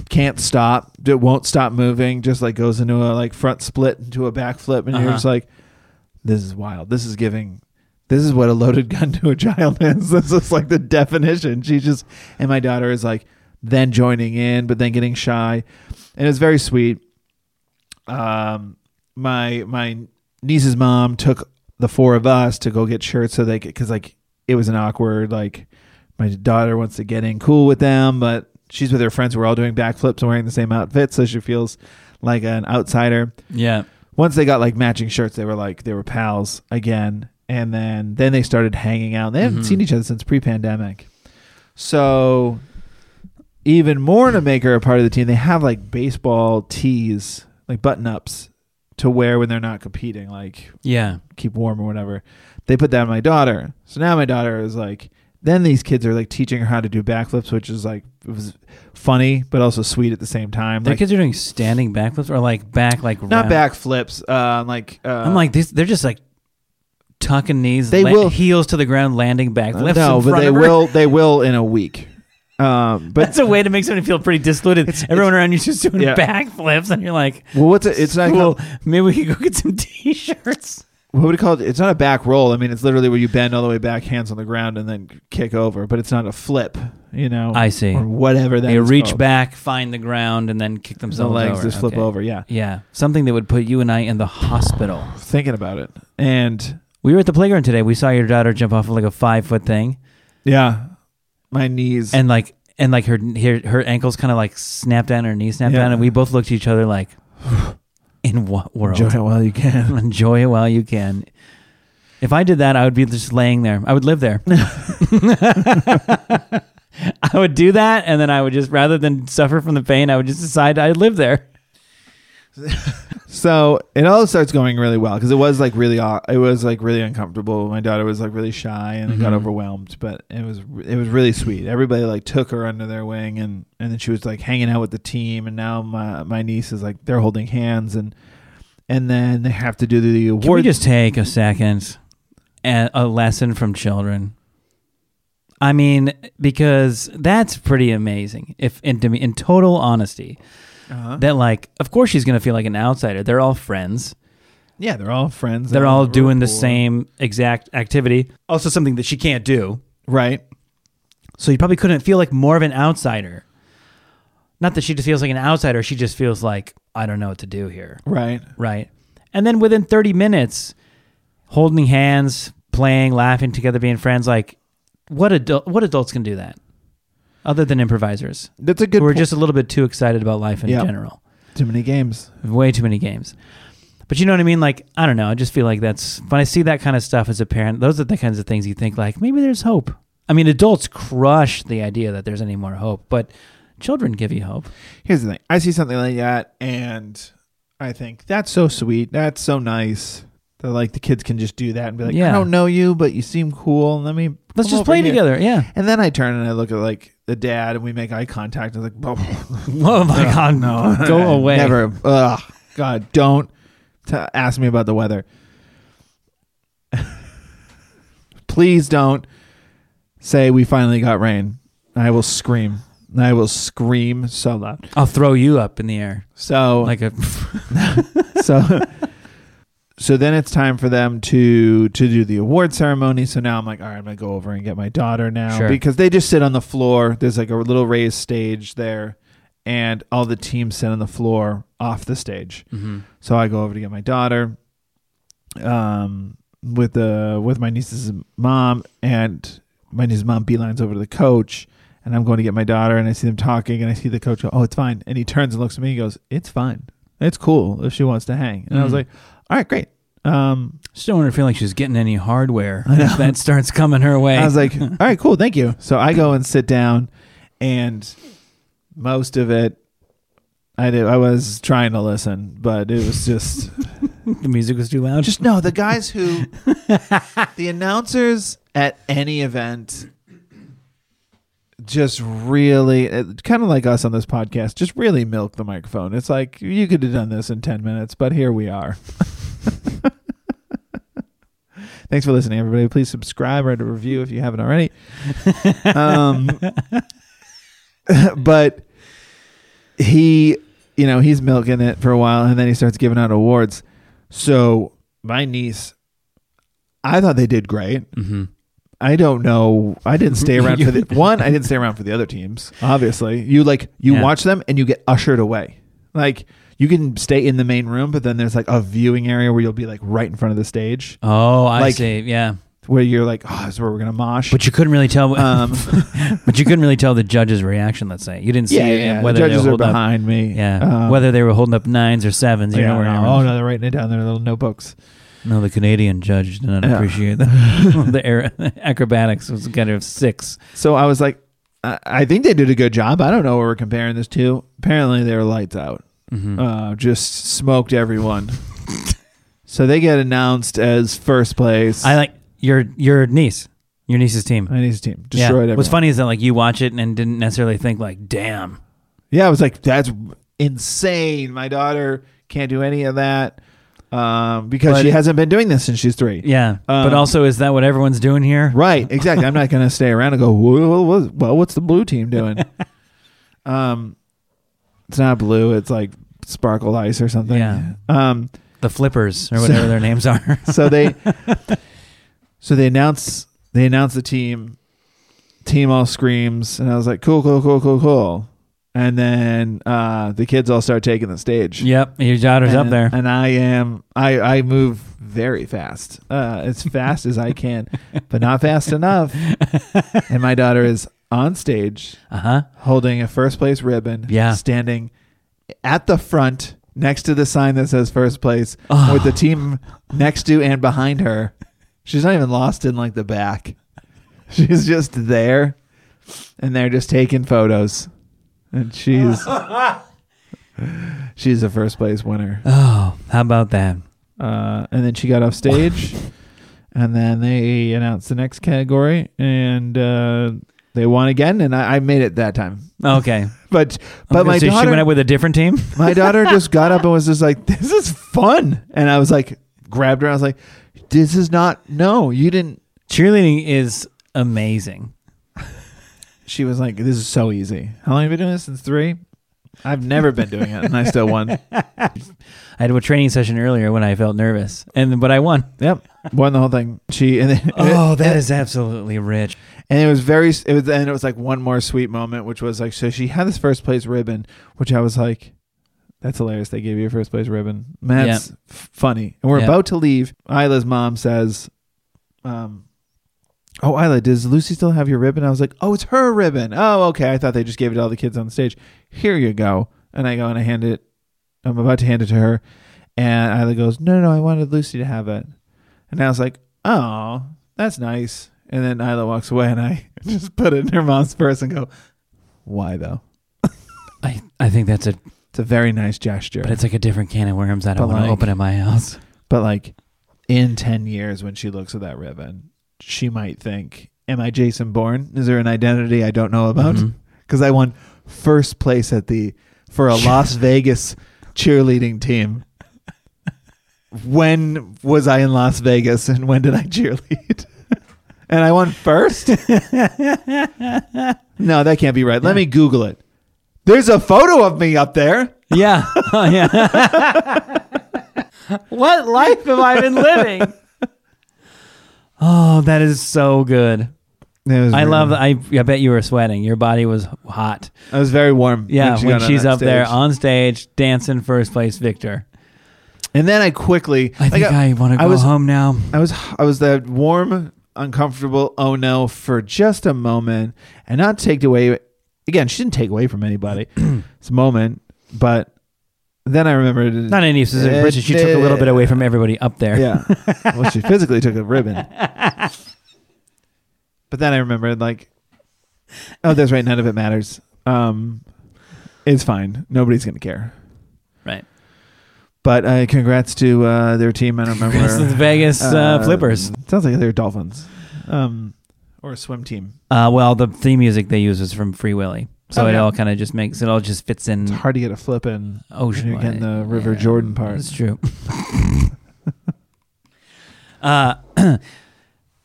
can't stop it won't stop moving just like goes into a like front split into a backflip and you're Uh-huh. just like this is wild this is giving this is what a loaded gun to a child is. This is like the definition. She just and my daughter is like then joining in but then getting shy. And it's very sweet. Um my my niece's mom took the four of us to go get shirts so they could because like it was an awkward like my daughter wants to get in cool with them but she's with her friends who are all doing backflips and wearing the same outfit so she feels like an outsider. Yeah. once they got like matching shirts they were like they were pals again and then then they started hanging out they haven't Mhm. seen each other since pre-pandemic so even more to make her a part of the team they have like baseball tees like button ups to wear when they're not competing like Yeah. keep warm or whatever they put that on my daughter so now my daughter is like then these kids are like teaching her how to do backflips which is like it was funny but also sweet at the same time Their like kids are doing standing backflips or like back like not round- backflips uh like uh, I'm like these. They're just like tucking knees. They la- will- heels to the ground, landing backflips. no in but they will they will in a week um but That's a way to make somebody feel pretty. It's- Everyone around you's just doing Yeah. backflips, and you're like, well what's it it's not "Cool, called, maybe we could go get some t-shirts." what would you call it it's not a back roll i mean it's literally where you bend all the way back hands on the ground and then kick over but it's not a flip you know I see. or whatever that They reach called. back, find the ground, and then kick the themselves legs over. just flip Okay. over yeah Yeah, something that would put you and I in the hospital. thinking about it and We we were at the playground today. We saw your daughter jump off of like a five foot thing, Yeah, my knees. and like and like her her, her ankles kind of like snapped down, her knees snapped Yeah. down, and we both looked at each other like, in what world? enjoy it while you can. Enjoy it while you can. If I did that, I would be just laying there. I would live there. I would do that, and then I would just, rather than suffer from the pain, I would just decide I'd live there. So it all starts going really well because it was like really, it was like really uncomfortable. My daughter was like really shy and got Mhm. overwhelmed, but it was it was really sweet. Everybody like took her under their wing, and and then she was like hanging out with the team. And now my my niece is like they're holding hands, and and then they have to do the award. Can we just take a second and a lesson from children? I mean, because that's pretty amazing. If in, in total honesty, uh-huh. that like, of course she's gonna feel like an outsider. They're all friends. yeah, they're all friends. They're all doing the same exact activity. Also, something that she can't do. right. So you probably couldn't feel like more of an outsider. Not that she just feels like an outsider. She just feels like I don't know what to do here. Right. Right. And then within 30 minutes, holding hands, playing, laughing together, being friends, like what adult what adults can do that? Other than improvisers. That's a good. We're po- just a little bit too excited about life in Yeah. general. too many games. Way too many games. But you know what I mean? Like, I don't know. I just feel like that's when I see that kind of stuff as a parent, those are the kinds of things you think like maybe there's hope. I mean, adults crush the idea that there's any more hope, but children give you hope. Here's the thing. I see something like that and I think that's so sweet. That's so nice. That like the kids can just do that and be like, Yeah. I don't know you, but you seem cool. Let me Let's come just over play here." together. Yeah. And then I turn and I look at like the dad and we make eye contact and like, oh, Oh my God. no, Go away. Never. Ugh, God, don't t- ask me about the weather. Please don't say we finally got rain. I will scream. I will scream so loud. I'll throw you up in the air So like a. so so then it's time for them to to do the award ceremony. So now i'm like all right i'm gonna go over and get my daughter now. Sure. because they just sit on the floor. There's like a little raised stage there. And all the teams sit on the floor off the stage. Mhm. so i go over to get my daughter um with the with my niece's mom. And my niece's mom beelines over to the coach. And i'm going to get my daughter. And i see them talking. And i see the coach go oh it's fine. And he turns and looks at me. And goes it's fine. It's cool if she wants to hang. And i was Mhm. like all right great um Just don't want to feel like she's getting any hardware. I know. If that starts coming her way. i was like all right cool thank you so i go and sit down and most of it i did i was trying to listen but it was just the music was too loud. Just no, the guys who, the announcers at any event, just really, kind of like us on this podcast, just really milk the microphone. It's like you could have done this in ten minutes, but here we are. Thanks for listening, everybody. Please subscribe, write a review if you haven't already. Um, but he, you know, he's milking it for a while, and then he starts giving out awards. So my niece, I thought they did great. hmm I don't know. I didn't stay around for the one. I didn't stay around for the other teams. Obviously, you like you Yeah. watch them and you get ushered away. Like you can stay in the main room, but then there's like a viewing area where you'll be like right in front of the stage, Oh, I Like- see. Yeah, where you're like, oh, this is where we're gonna mosh. but you couldn't really tell. um, but you couldn't really tell the judge's reaction. Let's say you didn't see yeah, yeah, whether the they judges were are holding up. behind me. Yeah, Um, whether they were holding up nines or sevens. You yeah, know where no, oh no, they're writing it down in their little notebooks. No, the Canadian judge did not Yeah. appreciate the, the aer- acrobatics. was kind of six. So I was like, I, I think they did a good job. I don't know what we're comparing this to. Apparently, they were lights out. Mhm. uh, just smoked everyone. so they get announced as first place. I like your your niece, your niece's team. my niece's team Yeah. destroyed everyone. What's funny is that like you watch it and didn't necessarily think like, damn. Yeah, I was like, that's insane. My daughter can't do any of that um, because But- she hasn't been doing this since she's three. Yeah, but Um, also is that what everyone's doing here? Right, exactly. I'm not going to stay around and go, well, well, well, what's the blue team doing? um, it's not blue. It's like sparkle ice or something. Yeah. Um, The flippers or whatever their names are. so they so they announce they announce the team team all screams and i was like cool cool cool cool cool and then uh, the kids all start taking the stage. Yep, your daughter's and, up there. and I am I I move very fast, uh, as fast as I can, but not fast enough. And my daughter is on stage Uh huh. holding a first place ribbon. Yeah. standing at the front next to the sign that says first place Oh. with the team next to and behind her. She's not even lost in like the back. She's just there, and they're just taking photos, and she's she's a first place winner. Oh, how about that? Uh, and then she got off stage, and then they announced the next category, and uh, they won again, and I, I made it that time. Okay, But but my so she daughter, went up with a different team. my daughter just got up and was just like, "This is fun," and I was like, grabbed her. I was like, "This is not. No, you didn't." Cheerleading is amazing. She was like, "This is so easy." How long have you been doing this? Since three. I've never been doing it, and I still won. I had a training session earlier when I felt nervous, and but I won. Yep, won the whole thing. She and then, Oh, that is absolutely rich. And it was very it was and it was like one more sweet moment which was like so she had this first place ribbon which i was like that's hilarious they gave you a first place ribbon. Man, that's f- funny. And we're Yeah. about to leave. Isla's mom says um oh isla does lucy still have your ribbon? I was like oh it's her ribbon. Oh okay. I thought they just gave it to all the kids on the stage. Here you go. And i go and i hand it i'm about to hand it to her. And isla goes no no no i wanted lucy to have it. And i was like oh that's nice and then Isla walks away, and I just put it in her mom's purse and go, "Why though?" I I think that's a, It's a very nice gesture, but it's like a different can of worms that I don't But want to open at my house. but like in ten years, when she looks at that ribbon, she might think, "Am I Jason Bourne? Is there an identity I don't know about?" Mhm. Because I won first place at the for a Las Vegas cheerleading team. When was I in Las Vegas, and when did I cheerlead? and I won first. no, that can't be right. Let me Google it. There's a photo of me up there. Yeah, Oh, yeah. what life have I been living? Oh, that is so good. It was I love. I I bet you were sweating. Your body was hot. I was very warm. Yeah, she when, got on she's that up there stage. on stage dancing first place victor. and then I quickly. I think uh, I, want to go was- home now. I was I was that warm, uncomfortable. Oh no, for just a moment, and not take away. Again, she didn't take away from anybody. it's a moment, but then I remembered. Not any specific It person. She took a little bit away from everybody up there. Yeah, well, she physically took a ribbon. But then I remembered, like, oh, that's right. None of it matters. Um, it's fine. Nobody's gonna care. Right. But uh, congrats to uh, their team. I don't remember. Congrats to the Vegas, uh, Flippers. Sounds like they're Dolphins, um, or a swim team. Uh, well, the theme music they use was from Free Willy, so Oh, it yeah. all kind of just makes it all just fits in. It's hard to get a flip in. Ocean. You're getting the River Jordan part. That's true. uh,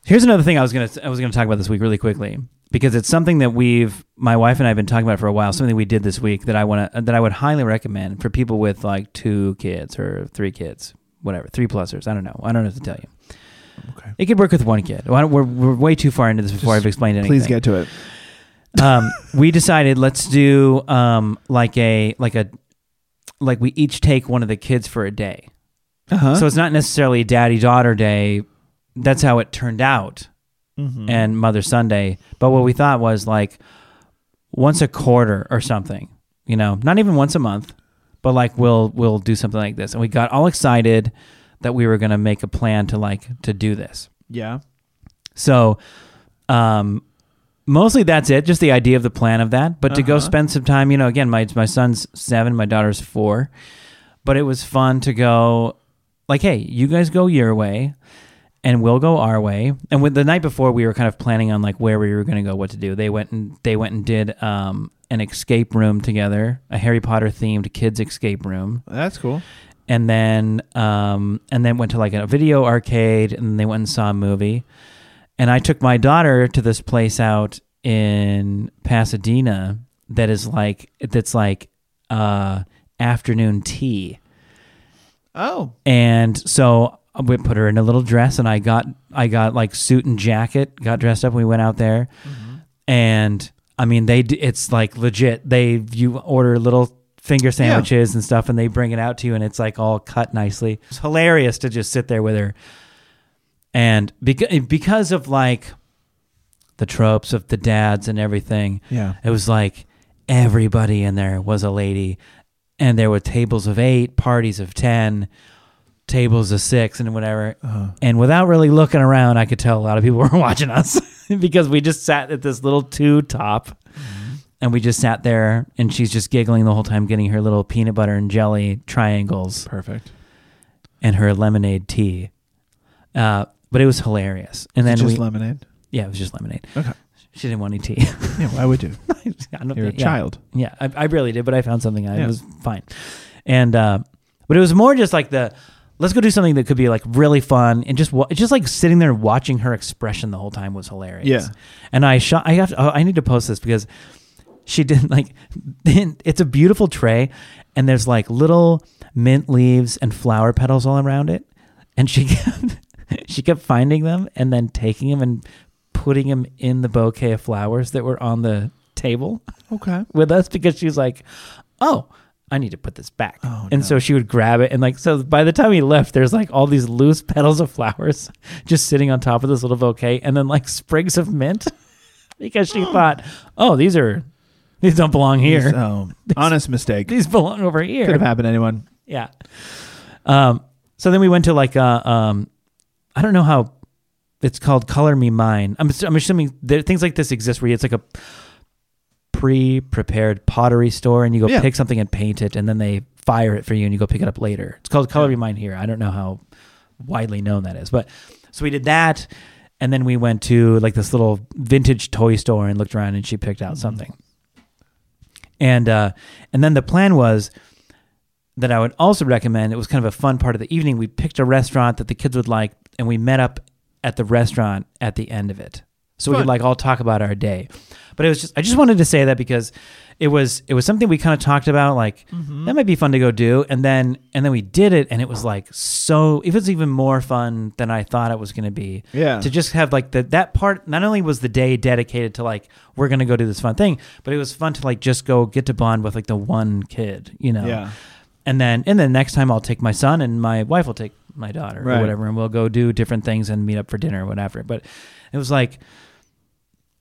here's another thing I was gonna I was gonna talk about this week really quickly because it's something that we've my wife and I have been talking about for a while. Something we did this week that I want to that I would highly recommend for people with like two kids or three kids, whatever, three plusers. I don't know. I don't know what to tell you. Okay. It could work with one kid. We're, we're way too far into this before Just I've explained anything Please get to it. um, we decided let's do um, like a like a like we each take one of the kids for a day. Uh-huh. So it's not necessarily daddy daughter day. That's how it turned out, Mhm. and Mother Sunday. But what we thought was like once a quarter or something. You know, not even once a month, but like we'll we'll do something like this. And we got all excited that we were going to make a plan to like to do this. yeah. So, um, mostly that's it. Just the idea of the plan of that. But to go Uh-huh. spend some time, you know, again, my my son's seven, my daughter's four, but it was fun to go. Like, hey, you guys go your way, and we'll go our way. And with the night before, we were kind of planning on like where we were going to go, what to do. They went and they went and did um, an escape room together, a Harry Potter themed kids escape room That's cool. and then um, and then went to like a video arcade, and then they went and saw a movie. And I took my daughter to this place out in Pasadena that is like that's like uh, afternoon tea. Oh. And so we put her in a little dress, and I got I got like suit and jacket, got dressed up. and We went out there, mm-hmm. and I mean, they it's like legit. They you order little finger sandwiches and stuff, and they bring it out to you, and it's like all cut nicely. It's hilarious to just sit there with her, and because eh, because of like the tropes of the dads and everything, Yeah. it was like everybody in there was a lady, and there were tables of eight, parties of ten, tables of six, and whatever. Uh-huh. And without really looking around, I could tell a lot of people were watching us because we just sat at this little two top, and we just sat there, and she's just giggling the whole time, getting her little peanut butter and jelly triangles Perfect. and her lemonade tea. Uh, but it was hilarious. And then just we, lemonade. yeah, it was just lemonade. Okay. She didn't want any tea. Yeah. Why would you? I You're a yeah. child. Yeah, I, I barely did, but I found something. I Yeah. was fine. And uh, but it was more just like the let's go do something that could be like really fun and just just like sitting there watching her expression the whole time was hilarious. Yeah. And I shot. I have. To, oh, I need to post this because she did like it's a beautiful tray, and there's like little mint leaves and flower petals all around it, and she kept she kept finding them and then taking them and putting them in the bouquet of flowers that were on the table Okay. with us because she's like, "Oh, I need to put this back." Oh, and no. so she would grab it and like so by the time he left, there's like all these loose petals of flowers just sitting on top of this little bouquet and then like sprigs of mint because she thought, "Oh, these are these don't belong here. So honest mistake. These belong over here." Could have happened to anyone. Yeah. Um. So then we went to like uh um, I don't know how it's called. Color Me Mine. I'm I'm assuming there, things like this exist where it's like a pre-prepared pottery store, and you go Yeah. pick something and paint it, and then they fire it for you, and you go pick it up later. It's called Color Me Mine here. I don't know how widely known that is, but so we did that, and then we went to like this little vintage toy store and looked around, and she picked out something. And uh, and then the plan was that I would also recommend. It was kind of a fun part of the evening. We picked a restaurant that the kids would like, and we met up at the restaurant at the end of it, so we could like all talk about our day. But it was just I just wanted to say that because it was it was something we kind of talked about like mm-hmm. that might be fun to go do, and then and then we did it, and it was like so it was even more fun than I thought it was going to be Yeah. to just have like the that part not only was the day dedicated to like we're gonna go do this fun thing but it was fun to like just go get to bond with like the one kid you know Yeah. and then and then next time i'll take my son and my wife will take my daughter Right. or whatever and we'll go do different things and meet up for dinner or whatever but it was like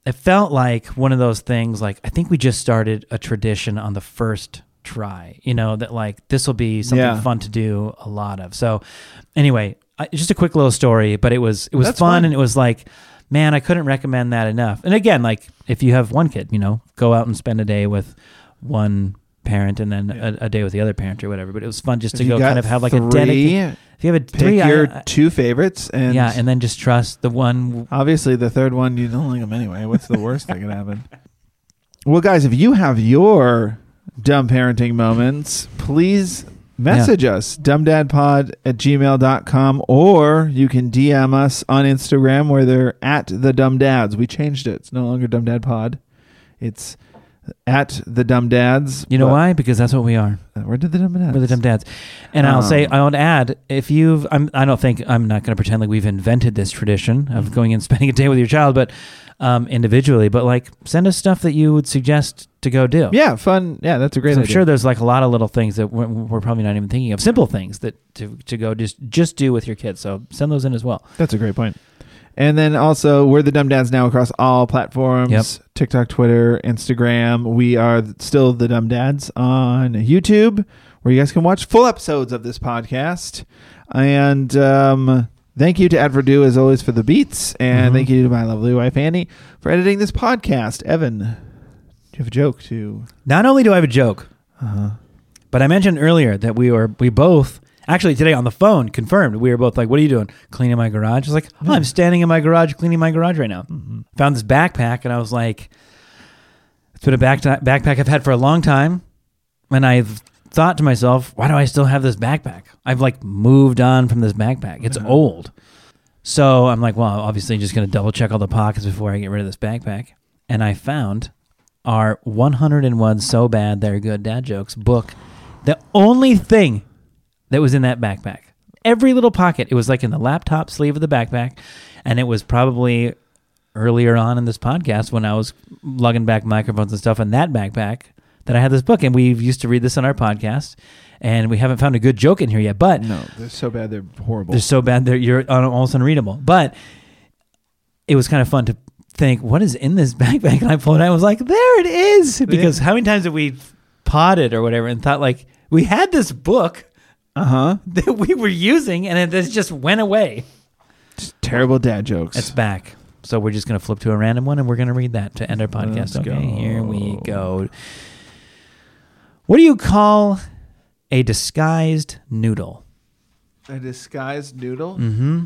it felt like one of those things like i think we just started a tradition on the first try you know that like this will be something Yeah. fun to do a lot of so anyway I, just a quick little story but it was it was fun fun. and it was like man i couldn't recommend that enough and again like if you have one kid you know go out and spend a day with one parent and then Yeah. a, a day with the other parent or whatever but it was fun just If to go kind of have like three, a dedicated if you have a Pick three your I- two favorites, and yeah and then just trust the one obviously the third one you don't like them anyway. What's the worst that could happen? Well, guys, if you have your dumb parenting moments, please message us dumbdadpod at gmail.com or you can dm us on instagram where they're at the dumb dads we changed it it's no longer dumb dad pod it's at the dumb dads you know but- why because that's what we are where did the dumb dads We're the dumb dads. And I'll say, Um, I would add, if you've, I'm, I don't think, I'm not going to pretend like we've invented this tradition of Mm-hmm. going and spending a day with your child, but um, individually, but like send us stuff that you would suggest to go do. yeah fun yeah that's a great I'm sure there's like a lot of little things that we're, we're probably not even thinking of, simple things that to, to go just, just do with your kids. So send those in as well. That's a great point. And then also, we're the Dumb Dads now across all platforms Yep. TikTok, Twitter, Instagram. We are still the Dumb Dads on YouTube, where you guys can watch full episodes of this podcast. And um, thank you to Ed Verdu, as always, for the beats. And Mhm. thank you to my lovely wife, Annie, for editing this podcast. Evan, do you have a joke to. Not only do I have a joke, Uh-huh. But I mentioned earlier that we were we both actually today on the phone confirmed we were both like, "What are you doing? Cleaning my garage?" I was like, oh, "I'm hmm. standing in my garage cleaning my garage right now." Mm-hmm. Found this backpack and I was like, "It's been a back backpack I've had for a long time," and I've thought to myself, "Why do I still have this backpack? I've like moved on from this backpack. It's mm-hmm. old." So I'm like, well, obviously, I'm just gonna double check all the pockets before I get rid of this backpack, and I found our 101 so bad they're good dad jokes book. The only thing that was in that backpack, every little pocket, it was like in the laptop sleeve of the backpack, and it was probably earlier on in this podcast when I was lugging back microphones and stuff in that backpack that I had this book, and we used to read this on our podcast, and we haven't found a good joke in here yet, but No, they're so bad. They're horrible. they're so bad that you're almost unreadable. But it was kind of fun to think, what is in this backpack? And I pulled it out. I was like, there it is. Because how many times have we potted or whatever and thought like we had this book Uh huh. that we were using and it this just went away. Terrible dad jokes. It's back. So we're just gonna flip to a random one and we're gonna read that to end our podcast. Let's okay, go. here we go. What do you call a disguised noodle? a disguised noodle. Mm-hmm.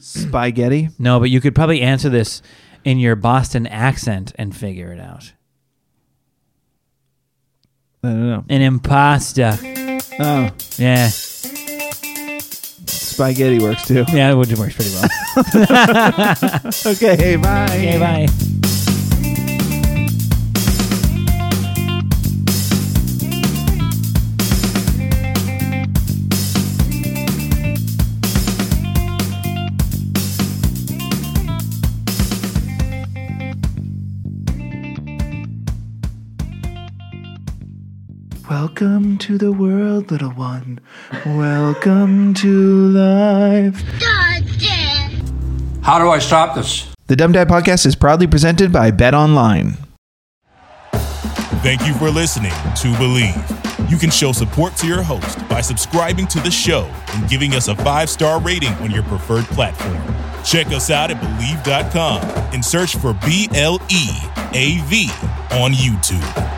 Spaghetti. No, but you could probably answer this in your Boston accent and figure it out. I don't know. An impasta. Oh, Yeah. spaghetti works too. Yeah, it works pretty well. okay, bye. okay, bye. Welcome to the world, little one. Welcome to life. How do I stop this? The Dumb Dad Podcast is proudly presented by BetOnline. Thank you for listening to Bleav. You can show support to your host by subscribing to the show and giving us a five star rating on your preferred platform. Check us out at Bleav.com and search for B L E A V on YouTube.